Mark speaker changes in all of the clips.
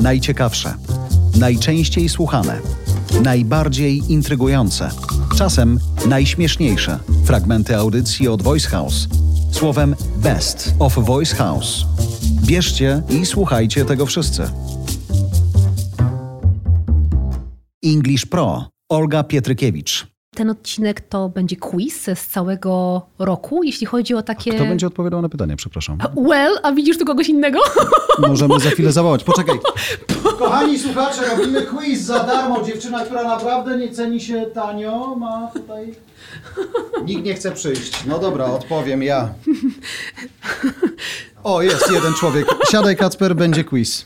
Speaker 1: Najciekawsze, najczęściej słuchane, najbardziej intrygujące, czasem najśmieszniejsze fragmenty audycji od Voice House. Słowem Best of Voice House. Bierzcie i słuchajcie tego wszyscy. English Pro. Olga Pietrykiewicz.
Speaker 2: Ten odcinek to będzie quiz z całego roku, jeśli chodzi o takie...
Speaker 1: Kto będzie odpowiadał na pytanie, przepraszam?
Speaker 2: Well, a widzisz tu kogoś innego?
Speaker 1: Możemy za chwilę zawołać. Poczekaj. Kochani słuchacze, robimy quiz za darmo. Dziewczyna, która naprawdę nie ceni się tanio, ma tutaj... Nikt nie chce przyjść. No dobra, odpowiem ja. O, jest jeden człowiek. Siadaj, Kacper, będzie quiz.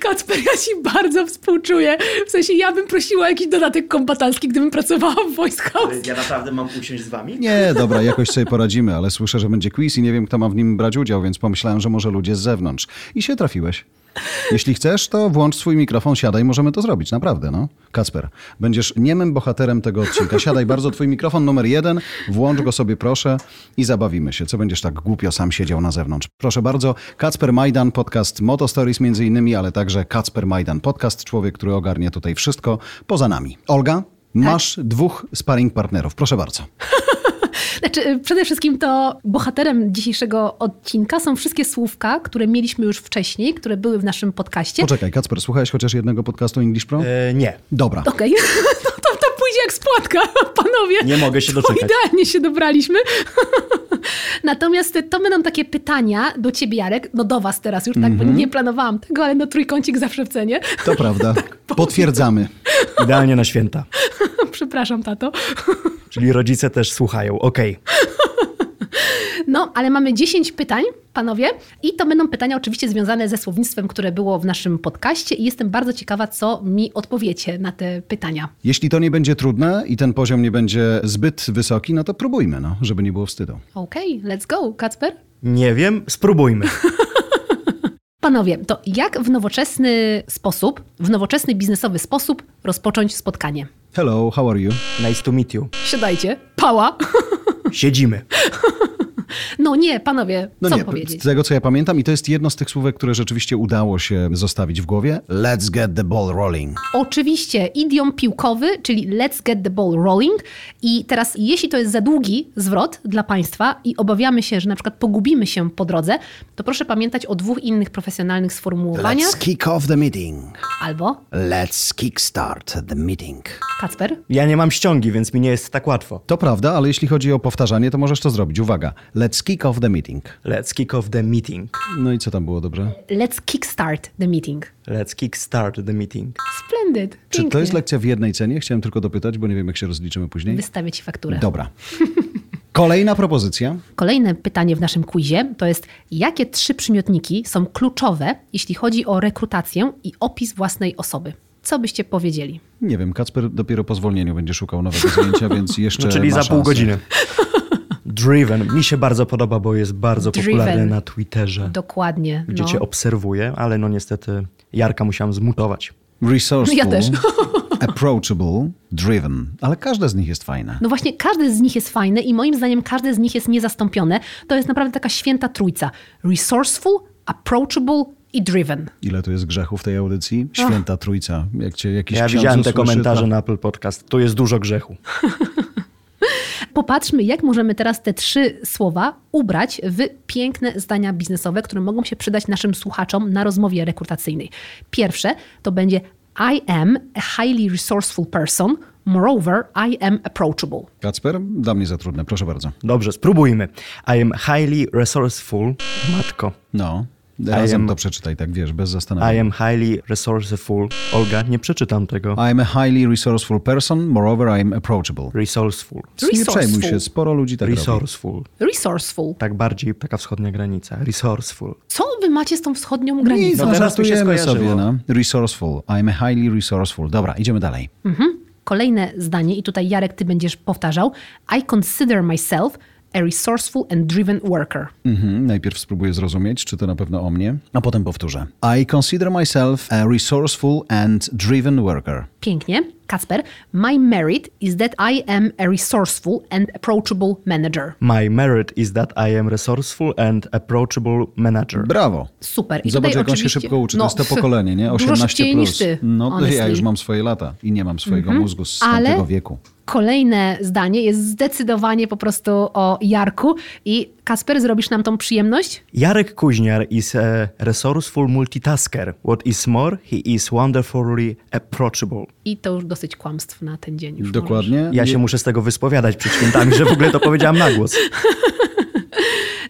Speaker 2: Kacper, ja ci bardzo współczuję. W sensie ja bym prosiła o jakiś dodatek kombatancki, gdybym pracowała w Voice House.
Speaker 3: Ja naprawdę mam usiąść z wami?
Speaker 1: Nie, dobra, jakoś sobie poradzimy, ale słyszę, że będzie quiz i nie wiem, kto ma w nim brać udział, więc pomyślałem, że może ludzie z zewnątrz. I się trafiłeś. Jeśli chcesz, to włącz swój mikrofon, siadaj, możemy to zrobić, naprawdę, no. Kacper, będziesz niemym bohaterem tego odcinka. Siadaj bardzo, twój mikrofon numer jeden, włącz go sobie proszę i zabawimy się. Co będziesz tak głupio sam siedział na zewnątrz? Proszę bardzo, Kacper Majdan, podcast Moto Stories między innymi, ale także Kacper Majdan, podcast, człowiek, który ogarnia tutaj wszystko poza nami. Olga, masz dwóch sparring partnerów, proszę bardzo.
Speaker 2: Znaczy, y, przede wszystkim to bohaterem dzisiejszego odcinka są wszystkie słówka, które mieliśmy już wcześniej, które były w naszym podcaście.
Speaker 1: Poczekaj, Kacper, słuchałeś chociaż jednego podcastu English Pro?
Speaker 3: E, nie.
Speaker 1: Dobra.
Speaker 2: Okej, no pójdzie jak spłatka, panowie.
Speaker 3: Nie mogę się doczekać.
Speaker 2: Idealnie się dobraliśmy. Natomiast to będą takie pytania do ciebie, Jarek, no do was teraz już, tak, bo
Speaker 3: Mhm.
Speaker 2: nie planowałam tego, ale no trójkącik zawsze w cenie.
Speaker 1: To prawda. Potwierdzamy.
Speaker 3: Idealnie na święta.
Speaker 2: Przepraszam, tato.
Speaker 3: Czyli rodzice też słuchają. Okej.
Speaker 2: No, ale mamy 10 pytań, panowie, i to będą pytania oczywiście związane ze słownictwem, które było w naszym podcaście i jestem bardzo ciekawa, co mi odpowiecie na te pytania.
Speaker 1: Jeśli to nie będzie trudne i ten poziom nie będzie zbyt wysoki, no to próbujmy, no, żeby nie było wstydu.
Speaker 2: Okej, let's go, Kacper.
Speaker 3: Nie wiem, spróbujmy.
Speaker 2: Panowie, to jak w nowoczesny sposób, w nowoczesny biznesowy sposób rozpocząć spotkanie?
Speaker 1: Hello, how are you?
Speaker 3: Nice to meet you.
Speaker 2: Siadajcie. Pała.
Speaker 3: Siedzimy.
Speaker 2: No nie, panowie,
Speaker 1: No
Speaker 2: co
Speaker 1: nie,
Speaker 2: powiedzieć?
Speaker 1: z tego co ja pamiętam i to jest jedno z tych słówek, które rzeczywiście udało się zostawić w głowie. Let's get the ball rolling.
Speaker 2: Oczywiście idiom piłkowy, czyli let's get the ball rolling. I teraz, jeśli to jest za długi zwrot dla Państwa i obawiamy się, że na przykład pogubimy się po drodze, to proszę pamiętać o dwóch innych profesjonalnych sformułowaniach.
Speaker 1: Let's kick off the meeting.
Speaker 2: Albo
Speaker 1: Let's kickstart the meeting.
Speaker 2: Kacper.
Speaker 3: Ja nie mam ściągi, więc mi nie jest tak łatwo.
Speaker 1: To prawda, ale jeśli chodzi o powtarzanie, to możesz to zrobić. Uwaga. Let's kick off the meeting.
Speaker 3: Let's kick off the meeting.
Speaker 1: No i co tam było dobrze?
Speaker 2: Let's kickstart the meeting.
Speaker 3: Let's kick start the meeting.
Speaker 2: Splendid.
Speaker 1: Czy
Speaker 2: Pięknie.
Speaker 1: to jest lekcja w jednej cenie? Chciałem tylko dopytać, bo nie wiem, jak się rozliczymy później.
Speaker 2: Wystawię Ci fakturę.
Speaker 1: Dobra. Kolejna propozycja.
Speaker 2: Kolejne pytanie w naszym quizie to jest, jakie trzy przymiotniki są kluczowe, jeśli chodzi o rekrutację i opis własnej osoby? Co byście powiedzieli?
Speaker 1: Nie wiem, Kacper dopiero po zwolnieniu będzie szukał nowego zajęcia, więc jeszcze
Speaker 3: No, czyli
Speaker 1: ma
Speaker 3: za pół
Speaker 1: szansę.
Speaker 3: godziny. Driven. Mi się bardzo podoba, bo jest bardzo
Speaker 2: Driven.
Speaker 3: popularny na Twitterze.
Speaker 2: Dokładnie.
Speaker 3: Gdzie
Speaker 2: no.
Speaker 3: cię obserwuję, ale no niestety Jarka musiałam zmutować.
Speaker 1: Resourceful,
Speaker 2: Ja też.
Speaker 1: approachable, driven. Ale każde z nich jest fajne.
Speaker 2: No właśnie, każdy z nich jest fajny i moim zdaniem każdy z nich jest niezastąpione. To jest naprawdę taka święta trójca. Resourceful, approachable i driven.
Speaker 1: Ile tu jest grzechu w tej audycji? Święta trójca. Jak cię jakiś
Speaker 3: Ja widziałem te komentarze
Speaker 1: to...
Speaker 3: na Apple Podcast. Tu jest dużo grzechu.
Speaker 2: Popatrzmy, jak możemy teraz te trzy słowa ubrać w piękne zdania biznesowe, które mogą się przydać naszym słuchaczom na rozmowie rekrutacyjnej. Pierwsze to będzie I am a highly resourceful person. Moreover, I am approachable.
Speaker 1: Kacper? Dla mnie za trudne, proszę bardzo.
Speaker 3: Dobrze, spróbujmy. I am highly resourceful. Matko.
Speaker 1: No, razem
Speaker 3: am-
Speaker 1: to przeczytaj, tak wiesz, bez
Speaker 3: I
Speaker 1: zastanowienia.
Speaker 3: am highly resourceful. Olga, nie przeczytam tego.
Speaker 1: I am a highly resourceful person, moreover I am approachable.
Speaker 3: Resourceful.
Speaker 1: Nie przejmuj
Speaker 2: Resourceful.
Speaker 1: się, sporo ludzi tak robi.
Speaker 3: Resourceful.
Speaker 2: Resourceful.
Speaker 3: Tak bardziej taka wschodnia granica. Resourceful.
Speaker 2: Co wy macie z tą wschodnią
Speaker 1: Nic,
Speaker 2: granicą?
Speaker 1: no,
Speaker 3: No teraz mi się skojarzyło.
Speaker 1: sobie, no. Resourceful. I am a highly resourceful. Dobra, idziemy dalej.
Speaker 2: Kolejne zdanie, i tutaj Jarek, ty będziesz powtarzał. I consider myself a resourceful and driven worker.
Speaker 1: Mhm, najpierw spróbuję zrozumieć, czy to na pewno o mnie, a potem powtórzę. I consider myself a resourceful and driven worker.
Speaker 2: Pięknie. Kacper, my merit is that I am a resourceful and approachable manager.
Speaker 3: My merit is that I am resourceful and approachable manager.
Speaker 1: Brawo.
Speaker 2: Super. I
Speaker 1: Zobacz,
Speaker 2: tutaj
Speaker 1: jak on się
Speaker 2: oczywiście-
Speaker 1: szybko uczy.
Speaker 2: no,
Speaker 1: to jest to pokolenie, nie?
Speaker 2: Dużo
Speaker 1: 18
Speaker 2: szybciej
Speaker 1: plus.
Speaker 2: niż ty,
Speaker 1: No to ja
Speaker 2: honestly. Mhm.
Speaker 1: już mam swoje lata i nie mam swojego mózgu z
Speaker 2: Ale-
Speaker 1: tamtego wieku.
Speaker 2: Kolejne zdanie jest zdecydowanie po prostu o Jarku. I Kasper, zrobisz nam tą przyjemność?
Speaker 3: Jarek Kuźniar is a resourceful multitasker. What is more, he is wonderfully approachable.
Speaker 2: I to już dosyć kłamstw na ten dzień. Już
Speaker 1: Dokładnie.
Speaker 3: Ja się muszę z tego wyspowiadać przed świętami, że w ogóle to powiedziałam na głos.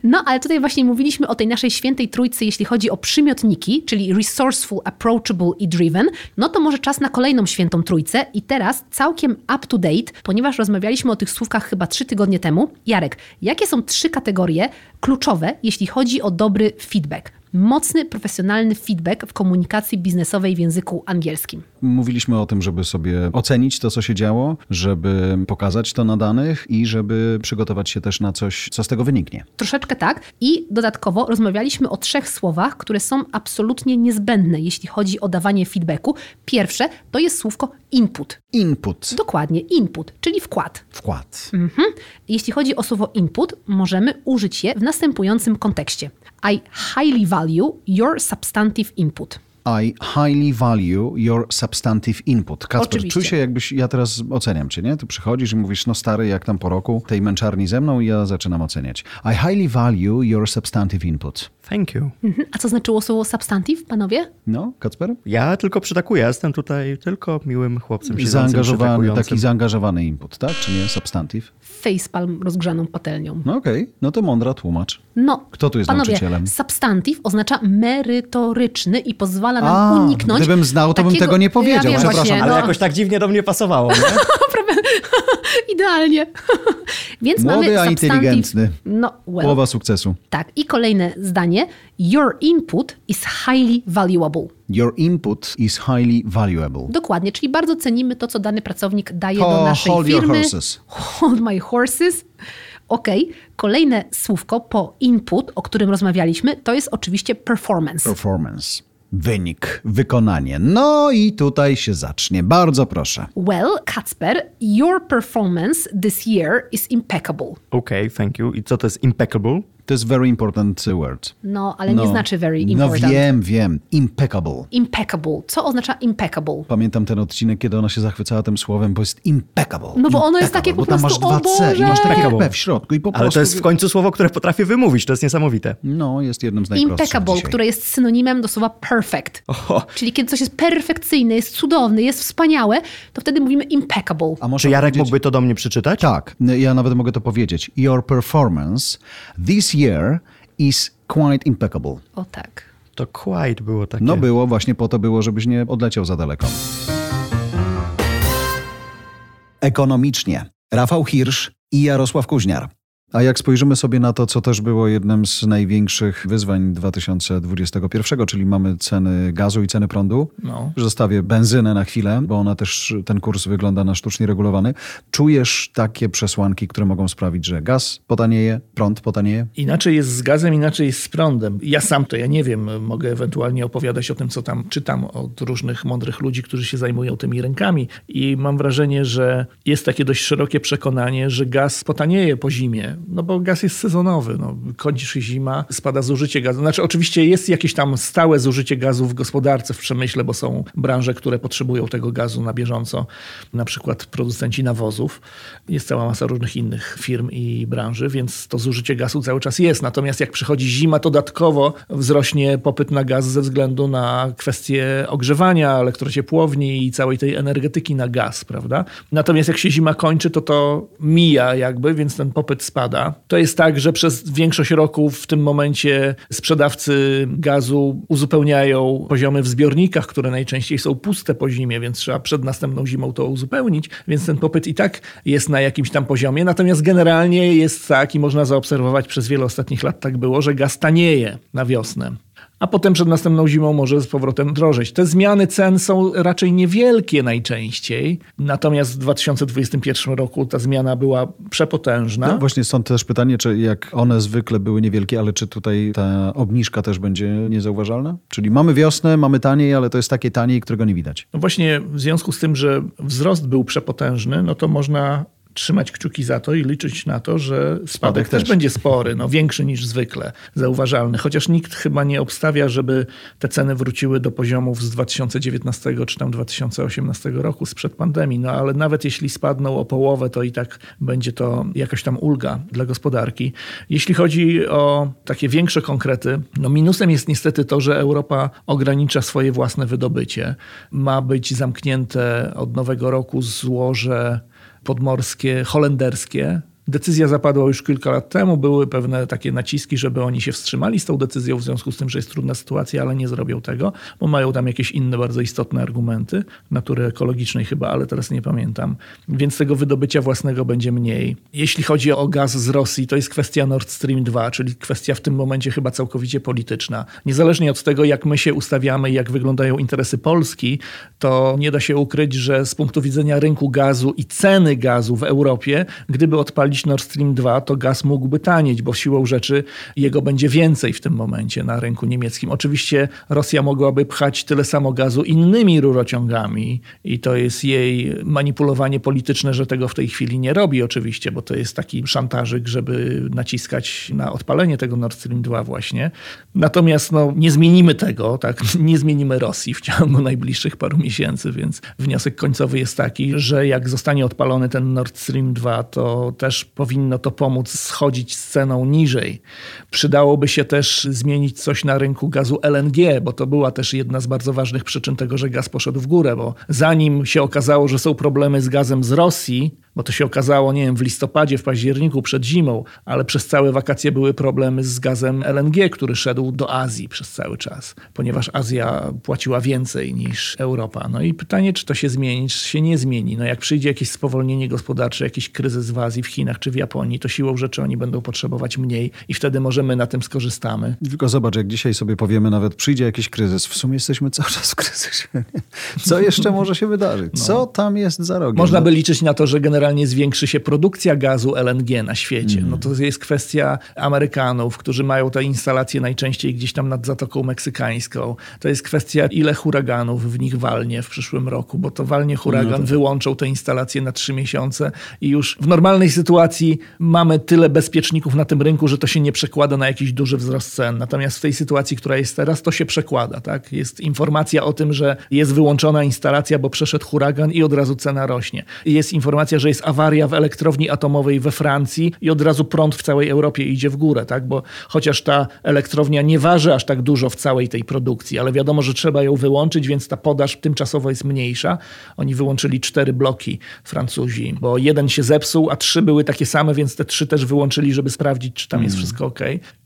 Speaker 2: No, ale tutaj właśnie mówiliśmy o tej naszej świętej trójcy, jeśli chodzi o przymiotniki, czyli resourceful, approachable i driven. No to może czas na kolejną świętą trójcę. I teraz całkiem up to date, ponieważ rozmawialiśmy o tych słówkach chyba trzy tygodnie temu. Jarek, jakie są trzy kategorie kluczowe, jeśli chodzi o dobry feedback? Mocny, profesjonalny feedback w komunikacji biznesowej w języku angielskim.
Speaker 1: Mówiliśmy o tym, żeby sobie ocenić to, co się działo, żeby pokazać to na danych i żeby przygotować się też na coś, co z tego wyniknie.
Speaker 2: Troszeczkę tak. I dodatkowo rozmawialiśmy o trzech słowach, które są absolutnie niezbędne, jeśli chodzi o dawanie feedbacku. Pierwsze to jest słówko input.
Speaker 1: Input.
Speaker 2: Dokładnie, input, czyli wkład.
Speaker 1: Wkład.
Speaker 2: Mhm. Jeśli chodzi o słowo input, możemy użyć je w następującym kontekście. I highly value your substantive input.
Speaker 1: I highly value your substantive input. Kacper,
Speaker 2: Oczywiście.
Speaker 1: czuj się jakbyś, ja teraz oceniam cię, nie? Ty przychodzisz i mówisz, no stary, jak tam po roku tej męczarni ze mną i ja zaczynam oceniać. I highly value your substantive input.
Speaker 3: Thank you.
Speaker 2: Mhm. A co znaczyło słowo substantive, panowie?
Speaker 1: No, Kacper?
Speaker 3: Ja tylko przytakuję, jestem tutaj tylko miłym chłopcem siedzącym,
Speaker 1: Zaangażowany, taki zaangażowany input, tak? Czy nie? Substantive?
Speaker 2: Facepalm rozgrzaną patelnią.
Speaker 1: No okej, no to mądra tłumacz.
Speaker 2: No,
Speaker 1: Kto tu jest
Speaker 2: panowie,
Speaker 1: nauczycielem?
Speaker 2: substantive oznacza merytoryczny i pozwala nam
Speaker 1: A,
Speaker 2: uniknąć.
Speaker 1: gdybym znał, to bym
Speaker 2: takiego-
Speaker 1: tego nie powiedział,
Speaker 2: Ja wiem
Speaker 1: przepraszam.
Speaker 2: właśnie,
Speaker 3: Ale
Speaker 2: no,
Speaker 3: jakoś tak dziwnie do mnie pasowało, nie?
Speaker 2: Idealnie. Więc
Speaker 1: Młody,
Speaker 2: mamy
Speaker 1: a
Speaker 2: substantive-
Speaker 1: inteligentny.
Speaker 2: No, well.
Speaker 1: Połowa sukcesu.
Speaker 2: Tak. I kolejne zdanie. Your input is highly valuable.
Speaker 1: Your input is highly valuable.
Speaker 2: Dokładnie, czyli bardzo cenimy to, co dany pracownik daje
Speaker 1: Ho-
Speaker 2: do naszej
Speaker 1: hold your
Speaker 2: firmy.
Speaker 1: horses.
Speaker 2: Hold my horses. Okej. Kolejne słówko po input, o którym rozmawialiśmy, to jest oczywiście performance.
Speaker 1: Performance. Wynik, wykonanie. No i tutaj się zacznie. Bardzo proszę.
Speaker 2: Well, Kacper, your performance this year is impeccable.
Speaker 3: Okej, thank you. I co to jest impeccable?
Speaker 1: To jest very important word.
Speaker 2: No, ale
Speaker 1: no.
Speaker 2: nie znaczy very
Speaker 1: No
Speaker 2: important.
Speaker 1: wiem, wiem. Impeccable.
Speaker 2: Impeccable. Co oznacza impeccable?
Speaker 1: Pamiętam ten odcinek, kiedy ona się zachwycała tym słowem, bo jest impeccable.
Speaker 2: No bo ono jest
Speaker 1: Impeccable,
Speaker 2: takie po
Speaker 1: bo tam
Speaker 2: prostu,
Speaker 1: masz dwa C i masz takie
Speaker 3: Impeccable.
Speaker 1: P w środku i po
Speaker 3: Ale
Speaker 1: prostu...
Speaker 3: to jest w końcu słowo, które potrafię wymówić, to jest niesamowite.
Speaker 1: No, jest jednym z najprostszych
Speaker 2: Impeccable,
Speaker 1: dzisiaj.
Speaker 2: które jest synonimem do słowa perfect.
Speaker 3: Oho.
Speaker 2: Czyli kiedy coś jest perfekcyjne, jest cudowne, jest wspaniałe, to wtedy mówimy impeccable.
Speaker 1: A można
Speaker 3: Czy Jarek
Speaker 1: powiedzieć-
Speaker 3: mógłby to do mnie przeczytać?
Speaker 1: Tak, ja nawet mogę to powiedzieć. Your performance this year is quite impeccable.
Speaker 2: O tak.
Speaker 3: To quite było takie.
Speaker 1: No było, właśnie po to było, żebyś nie odleciał za daleko. Ekonomicznie. Rafał Hirsch i Jarosław Kuźniar. A jak spojrzymy sobie na to, co też było jednym z największych wyzwań 2021, czyli mamy ceny gazu i ceny prądu,
Speaker 4: No.
Speaker 1: zostawię benzynę na chwilę, bo ona też, ten kurs wygląda na sztucznie regulowany. Czujesz takie przesłanki, które mogą sprawić, że gaz potanieje, prąd potanieje?
Speaker 4: Inaczej jest z gazem, inaczej jest z prądem. Ja sam to ja nie wiem, mogę ewentualnie opowiadać o tym, co tam czytam od różnych mądrych ludzi, którzy się zajmują tymi rynkami i mam wrażenie, że jest takie dość szerokie przekonanie, że gaz potanieje po zimie, no bo gaz jest sezonowy, no, kończy się zima, spada zużycie gazu. Znaczy oczywiście jest jakieś tam stałe zużycie gazu w gospodarce, w przemyśle, bo są branże, które potrzebują tego gazu na bieżąco, na przykład producenci nawozów. Jest cała masa różnych innych firm i branży, więc to zużycie gazu cały czas jest. Natomiast jak przychodzi zima, to dodatkowo wzrośnie popyt na gaz ze względu na kwestie ogrzewania, elektrociepłowni i całej tej energetyki na gaz, prawda? Natomiast jak się zima kończy, to to mija jakby, więc ten popyt spada. To jest tak, że przez większość roku w tym momencie sprzedawcy gazu uzupełniają poziomy w zbiornikach, które najczęściej są puste po zimie, więc trzeba przed następną zimą to uzupełnić, więc ten popyt i tak jest na jakimś tam poziomie. Natomiast generalnie jest tak i można zaobserwować przez wiele ostatnich lat tak było, że gaz tanieje na wiosnę. A potem przed następną zimą może z powrotem drożeć. Te zmiany cen są raczej niewielkie najczęściej, natomiast w 2021 roku ta zmiana była przepotężna.
Speaker 1: No właśnie stąd też pytanie, czy jak one zwykle były niewielkie, ale czy tutaj ta obniżka też będzie niezauważalna? Czyli mamy wiosnę, mamy taniej, ale to jest takie taniej, którego nie widać.
Speaker 4: No właśnie w związku z tym, że wzrost był przepotężny, no to można trzymać kciuki za to i liczyć na to, że spadek,
Speaker 1: Spadek
Speaker 4: też.
Speaker 1: też.
Speaker 4: będzie spory, no większy niż zwykle, zauważalny. Chociaż nikt chyba nie obstawia, żeby te ceny wróciły do poziomów z 2019 czy tam 2018 roku sprzed pandemii. No ale nawet jeśli spadną o połowę, to i tak będzie to jakaś tam ulga dla gospodarki. Jeśli chodzi o takie większe konkrety, no minusem jest niestety to, że Europa ogranicza swoje własne wydobycie. Ma być zamknięte od nowego roku złoże podmorskie holenderskie. Decyzja zapadła już kilka lat temu, były pewne takie naciski, żeby oni się wstrzymali z tą decyzją w związku z tym, że jest trudna sytuacja, ale nie zrobią tego, bo mają tam jakieś inne bardzo istotne argumenty, natury ekologicznej chyba, ale teraz nie pamiętam. Więc tego wydobycia własnego będzie mniej. Jeśli chodzi o gaz z Rosji, to jest kwestia Nord Stream 2, czyli kwestia w tym momencie chyba całkowicie polityczna. Niezależnie od tego, jak my się ustawiamy i jak wyglądają interesy Polski, to nie da się ukryć, że z punktu widzenia rynku gazu i ceny gazu w Europie, gdyby odpalić Nord Stream 2, to gaz mógłby tanieć, bo siłą rzeczy jego będzie więcej w tym momencie na rynku niemieckim. Oczywiście Rosja mogłaby pchać tyle samo gazu innymi rurociągami i to jest jej manipulowanie polityczne, że tego w tej chwili nie robi oczywiście, bo to jest taki szantażyk, żeby naciskać na odpalenie tego Nord Stream 2 właśnie. Natomiast no, nie zmienimy tego, tak? nie zmienimy Rosji w ciągu najbliższych paru miesięcy, więc wniosek końcowy jest taki, że jak zostanie odpalony ten Nord Stream 2, to też powinno to pomóc schodzić z ceną niżej. Przydałoby się też zmienić coś na rynku gazu LNG, bo to była też jedna z bardzo ważnych przyczyn tego, że gaz poszedł w górę, bo zanim się okazało, że są problemy z gazem z Rosji, bo to się okazało, nie wiem, w listopadzie, w październiku, przed zimą, ale przez całe wakacje były problemy z gazem LNG, który szedł do Azji przez cały czas, ponieważ Azja płaciła więcej niż Europa. No i pytanie, czy to się zmieni, czy się nie zmieni. No jak przyjdzie jakieś spowolnienie gospodarcze, jakiś kryzys w Azji, w Chinach czy w Japonii, to siłą rzeczy oni będą potrzebować mniej i wtedy może my na tym skorzystamy.
Speaker 1: Tylko zobacz, jak dzisiaj sobie powiemy, nawet przyjdzie jakiś kryzys. W sumie jesteśmy cały czas w kryzysie. Co jeszcze może się wydarzyć? Co tam jest za rogiem?
Speaker 4: Można
Speaker 1: No,
Speaker 4: by liczyć na to, że generalnie zwiększy się produkcja gazu LNG na świecie. No to jest kwestia Amerykanów, którzy mają te instalacje najczęściej gdzieś tam nad Zatoką Meksykańską. To jest kwestia, ile huraganów w nich walnie w przyszłym roku, bo to walnie huragan, wyłączą te instalacje na trzy miesiące i już w normalnej sytuacji mamy tyle bezpieczników na tym rynku, że to się nie przekłada na jakiś duży wzrost cen. Natomiast w tej sytuacji, która jest teraz, to się przekłada. Tak? Jest informacja o tym, że jest wyłączona instalacja, bo przeszedł huragan i od razu cena rośnie. Jest informacja, że jest awaria w elektrowni atomowej we Francji i od razu prąd w całej Europie idzie w górę, tak? Bo chociaż ta elektrownia nie waży aż tak dużo w całej tej produkcji, ale wiadomo, że trzeba ją wyłączyć, więc ta podaż tymczasowo jest mniejsza. Oni wyłączyli cztery bloki Francuzi, bo jeden się zepsuł, a trzy były takie same, więc te trzy też wyłączyli, żeby sprawdzić, czy tam jest wszystko ok.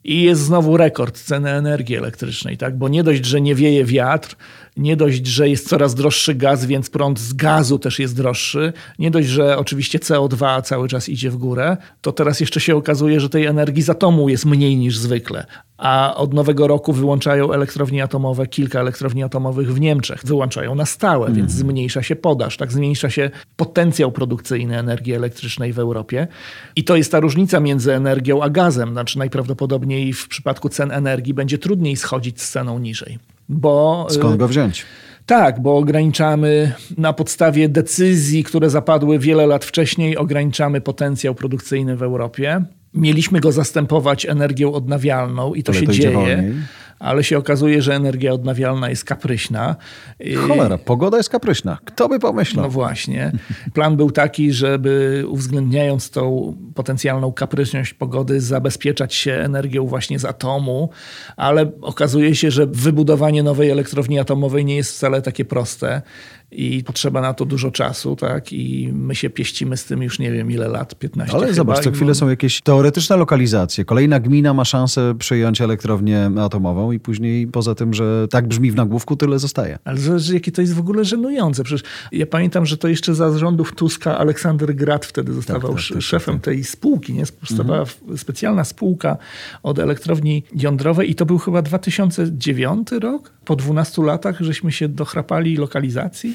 Speaker 4: I jest znowu rekord ceny energii elektrycznej, tak? Bo nie dość, że nie wieje wiatr, nie dość, że jest coraz droższy gaz, więc prąd z gazu też jest droższy. Nie dość, że oczywiście CO2 cały czas idzie w górę, to teraz jeszcze się okazuje, że tej energii z atomu jest mniej niż zwykle. A od nowego roku wyłączają elektrownie atomowe, kilka elektrowni atomowych w Niemczech. Wyłączają na stałe, więc zmniejsza się podaż, tak zmniejsza się potencjał produkcyjny energii elektrycznej w Europie. I to jest ta różnica między energią a gazem. Znaczy najprawdopodobniej w przypadku cen energii będzie trudniej schodzić z ceną niżej. Bo
Speaker 1: Skąd go wziąć?
Speaker 4: tak, bo ograniczamy na podstawie decyzji, które zapadły wiele lat wcześniej, ograniczamy potencjał produkcyjny w Europie. Mieliśmy go zastępować energią odnawialną i to
Speaker 1: Ale
Speaker 4: się
Speaker 1: to
Speaker 4: dzieje,
Speaker 1: wolniej.
Speaker 4: ale się okazuje, że energia odnawialna jest kapryśna.
Speaker 1: Cholera, pogoda jest kapryśna. Kto by pomyślał?
Speaker 4: no właśnie. Plan był taki, żeby uwzględniając tą potencjalną kapryśność pogody, zabezpieczać się energią właśnie z atomu, ale okazuje się, że wybudowanie nowej elektrowni atomowej nie jest wcale takie proste i potrzeba na to dużo czasu, tak? I my się pieścimy z tym już nie wiem ile lat, 15
Speaker 1: Ale
Speaker 4: chyba.
Speaker 1: zobacz, co chwilę
Speaker 4: mo-
Speaker 1: są jakieś teoretyczne lokalizacje. Kolejna gmina ma szansę przyjąć elektrownię atomową i później poza tym, że tak brzmi w nagłówku, tyle zostaje.
Speaker 4: Ale zależy, jakie to jest w ogóle żenujące. Przecież ja pamiętam, że to jeszcze za rządów Tuska Aleksander Grad wtedy zostawał
Speaker 1: tak, tak,
Speaker 4: szefem
Speaker 1: tak,
Speaker 4: tej spółki. Nie? Powstawała specjalna spółka od elektrowni jądrowej i to był chyba 2009 rok. Po 12 latach żeśmy się dochrapali lokalizacji.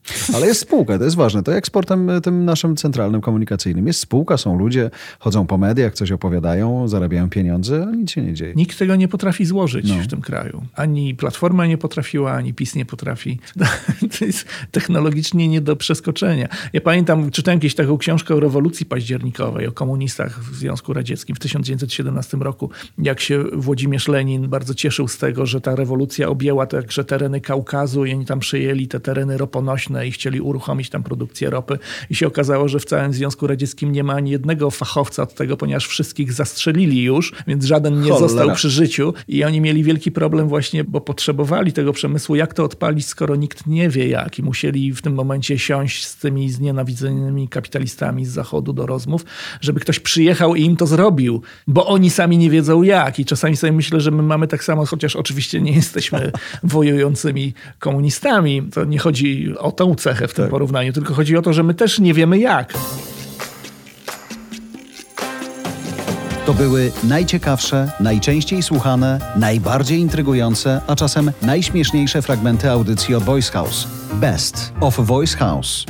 Speaker 1: Ale jest spółka, to jest ważne. To jak sportem e, tym naszym centralnym komunikacyjnym. Jest spółka, są ludzie, chodzą po mediach, coś opowiadają, zarabiają pieniądze, a nic się nie dzieje.
Speaker 4: Nikt tego nie potrafi złożyć
Speaker 1: No.
Speaker 4: w tym kraju. Ani Platforma nie potrafiła, ani PiS nie potrafi. To jest technologicznie nie do przeskoczenia. Ja pamiętam, czytałem kiedyś taką książkę o rewolucji październikowej, o komunistach w Związku Radzieckim w 1917 roku. Jak się Włodzimierz Lenin bardzo cieszył z tego, że ta rewolucja objęła także tereny Kaukazu i oni tam przyjęli te tereny roponośne i chcieli uruchomić tam produkcję ropy. I się okazało, że w całym Związku Radzieckim nie ma ani jednego fachowca od tego, ponieważ wszystkich zastrzelili już, więc żaden nie
Speaker 1: Cholera.
Speaker 4: został przy życiu i oni mieli wielki problem właśnie, bo potrzebowali tego przemysłu, jak to odpalić, skoro nikt nie wie jak i musieli w tym momencie siąść z tymi znienawidzonymi kapitalistami z zachodu do rozmów, żeby ktoś przyjechał i im to zrobił, bo oni sami nie wiedzą jak i czasami sobie myślę, że my mamy tak samo, chociaż oczywiście nie jesteśmy wojującymi komunistami, to nie chodzi o tą cechę w tym porównaniu, tylko chodzi o to, że my też nie wiemy jak.
Speaker 1: To były najciekawsze, najczęściej słuchane, najbardziej intrygujące, a czasem najśmieszniejsze fragmenty audycji od Voice House. Best of Voice House.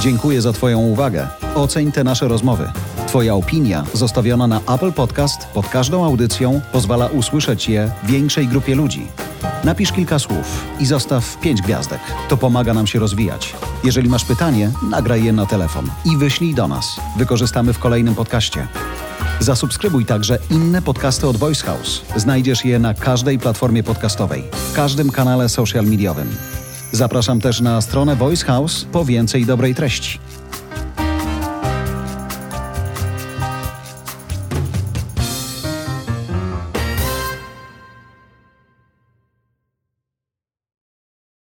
Speaker 1: Dziękuję za Twoją uwagę. Oceń te nasze rozmowy. Twoja opinia zostawiona na Apple Podcast pod każdą audycją pozwala usłyszeć je większej grupie ludzi. Napisz kilka słów i zostaw pięć gwiazdek. To pomaga nam się rozwijać. Jeżeli masz pytanie, nagraj je na telefon i wyślij do nas. Wykorzystamy w kolejnym podcaście. Zasubskrybuj także inne podcasty od Voice House. Znajdziesz je na każdej platformie podcastowej, w każdym kanale social mediowym. Zapraszam też na stronę Voice House po więcej dobrej treści.